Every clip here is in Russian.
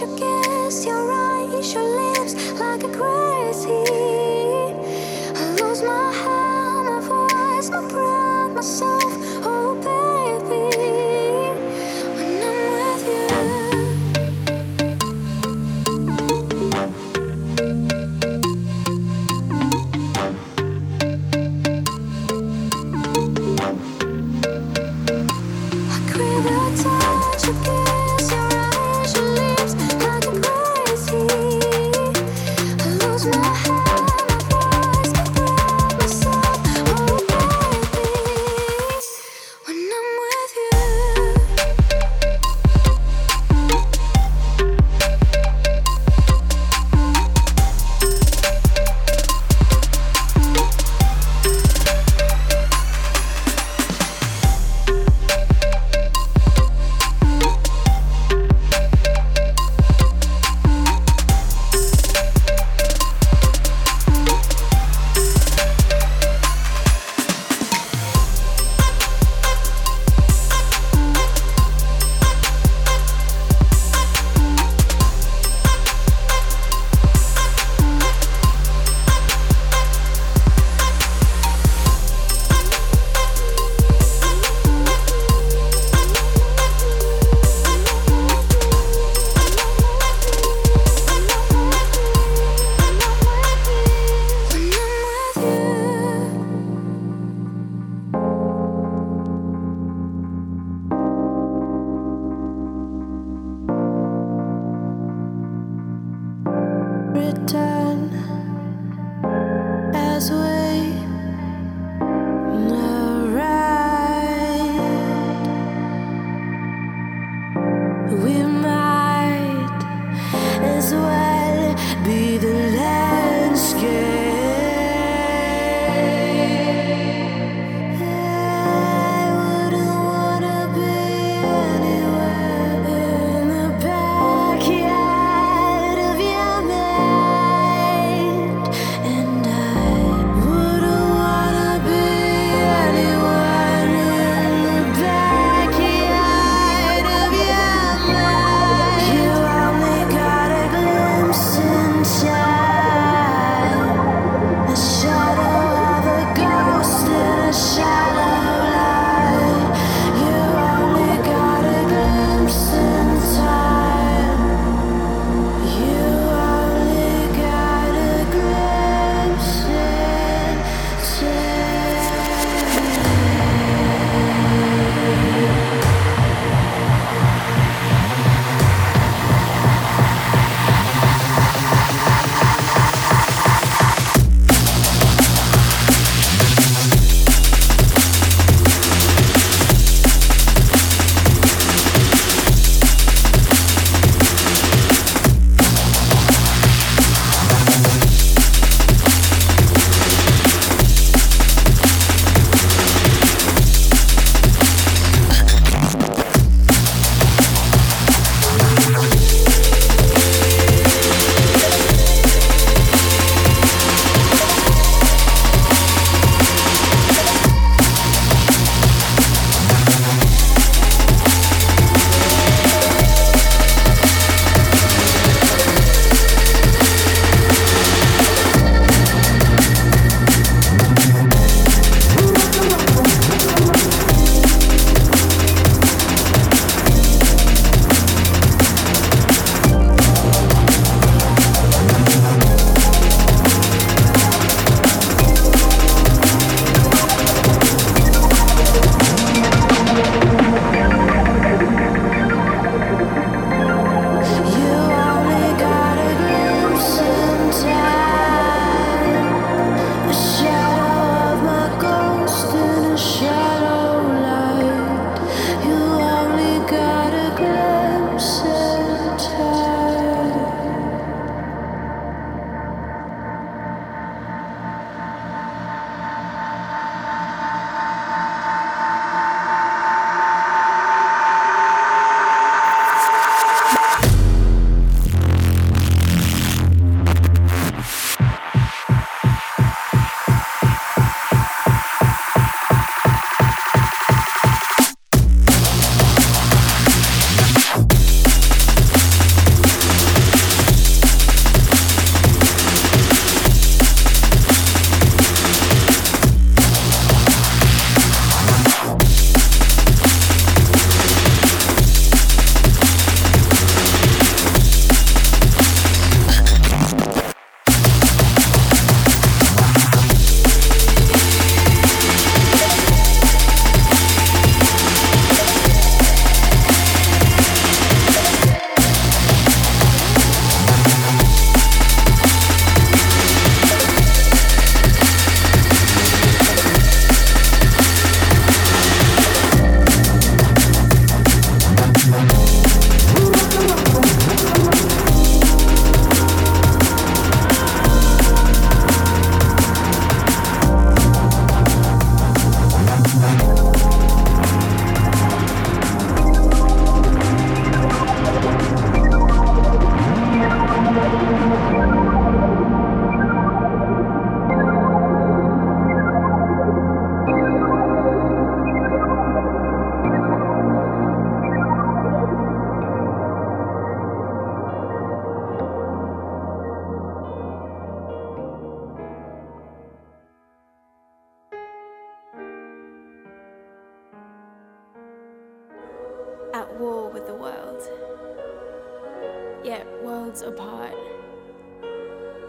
your kiss, your eyes, your lips like a crazy.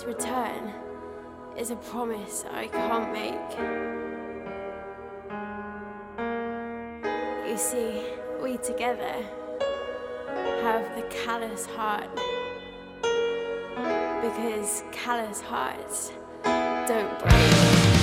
Return is a promise I can't make. You see, we together have the callous heart. Because callous hearts don't break.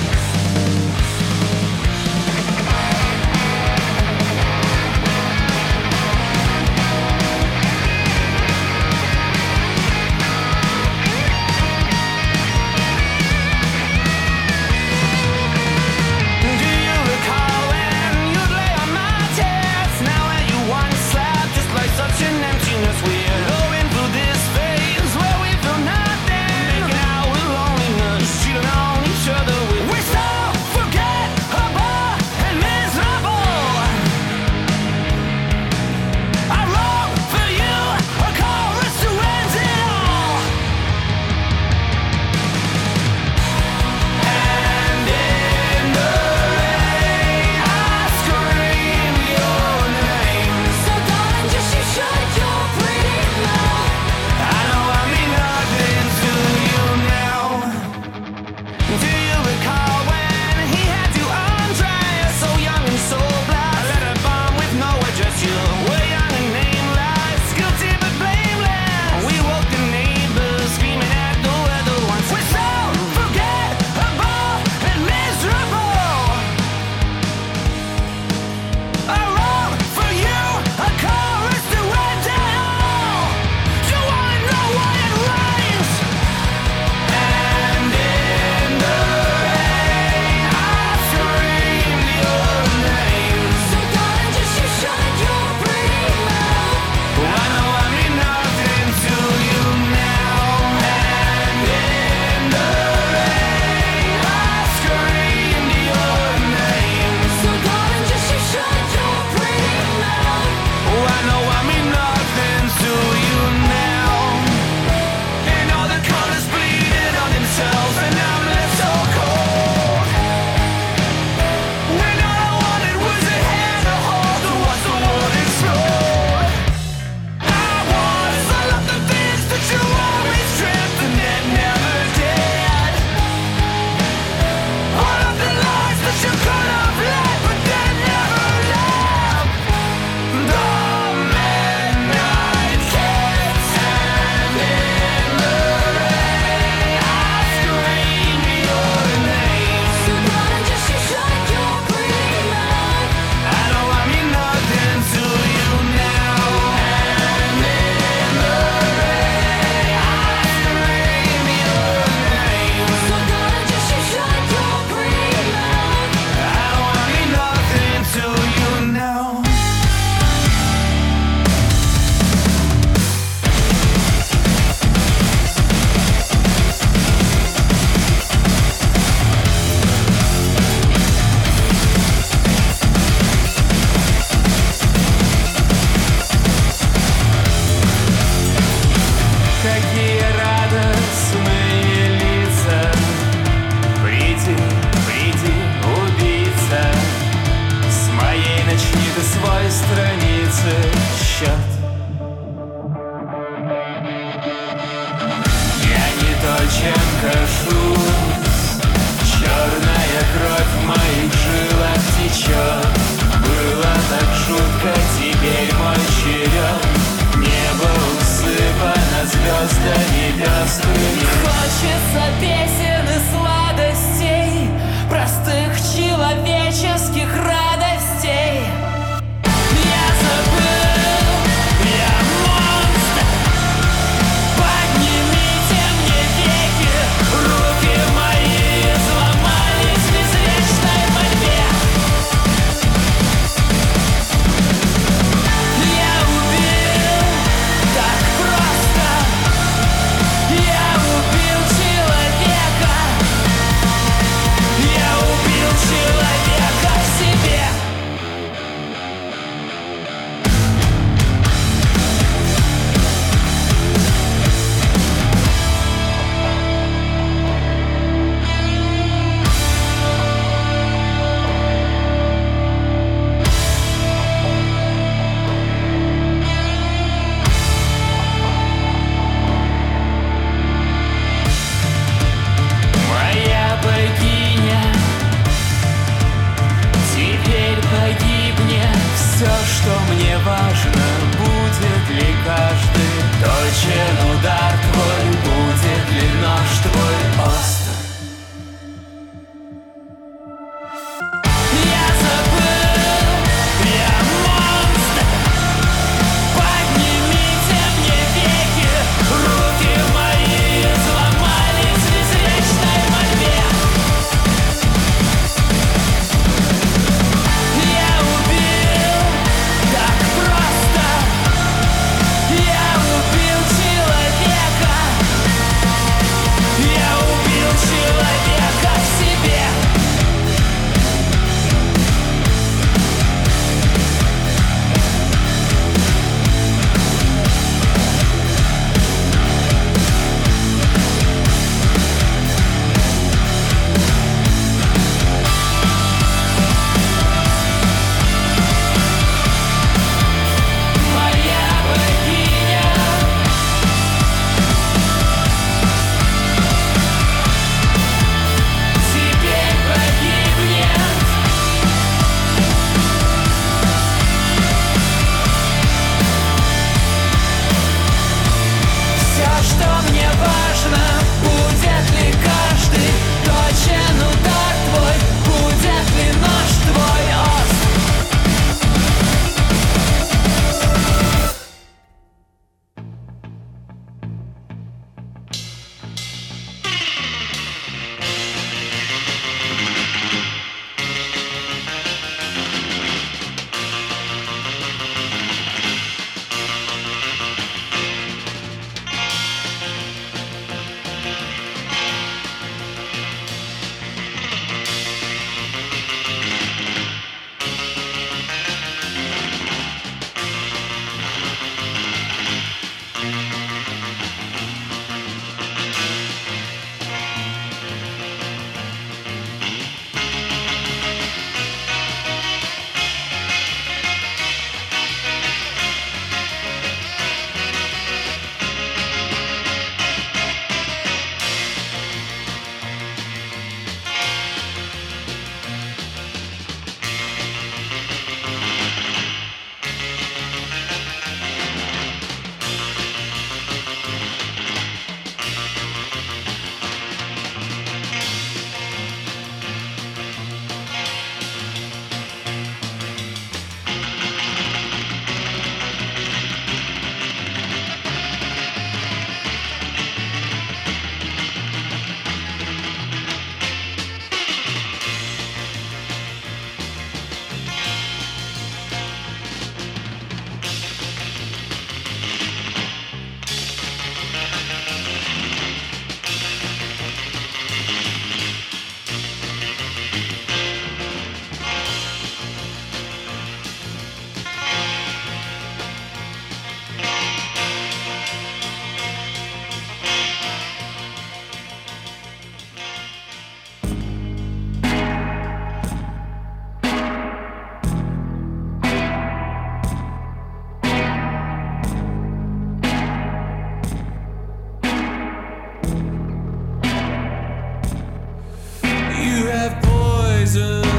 prison.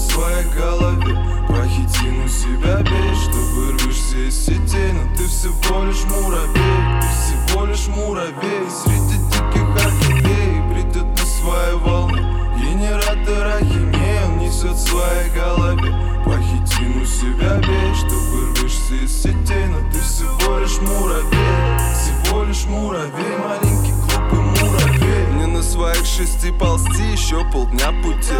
в своей голове. Прохитин у себя бей, что вырвешься из сетей. Но ты всего лишь муравей, ты всего лишь муравей. Среди диких орхидей придет на свои волны Генератор ахинея он несет в своей голове. Прохитин у себя бей, что вырвешься из еще полдня пути.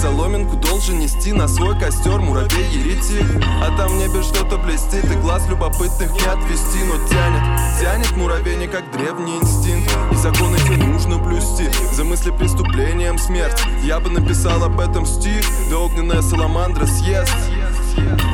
Соломинку должен нести на свой костер муравей еретик А там в небе что-то блестит и глаз любопытных не отвести Но тянет, тянет муравейник как древний инстинкт. И законы все нужно блюсти За мысли преступлением смерть. Я бы написал об этом стих Да огненная саламандра съест.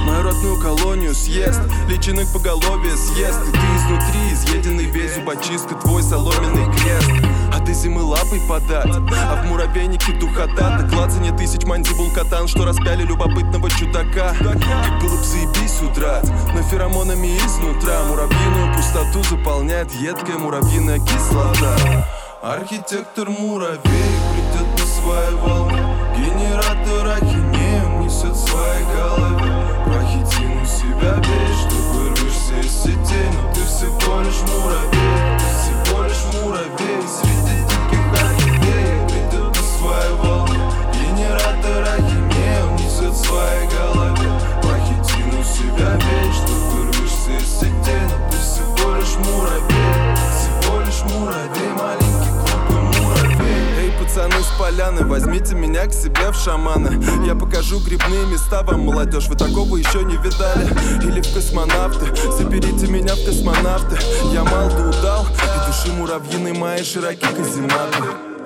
Мою родную колонию съест Личинок поголовье съест. И ты изнутри изъеденный весь зубочистка Твой соломенный крест. А до зимы лапой подать А в муравейнике духота. На клацанье тысяч мандибул катан Что распяли любопытного чудака. Как было б заебись удрать Но феромонами изнутра. Муравьиную пустоту заполняет Едкая муравьиная кислота. Архитектор муравей плетет на свои волне. Генератор ахинеем несет в своей голове. Похитину себя бей, чтобы вырвешься из сетей Но ты всего лишь муравей людей Среди таких орхидей на свою волну Генератора химия несет в своей голове у себя вещь Что вырвешься из всего лишь муравей Всего лишь муравей Маленький глупый муравей Эй, пацаны с поляны Возьмите меня к себе в шамана, Я покажу грибные места вам, молодежь Вы такого еще не видали. Или в космонавты Заберите меня в космонавты. Я мало да удал души муравьиной мои широки казематы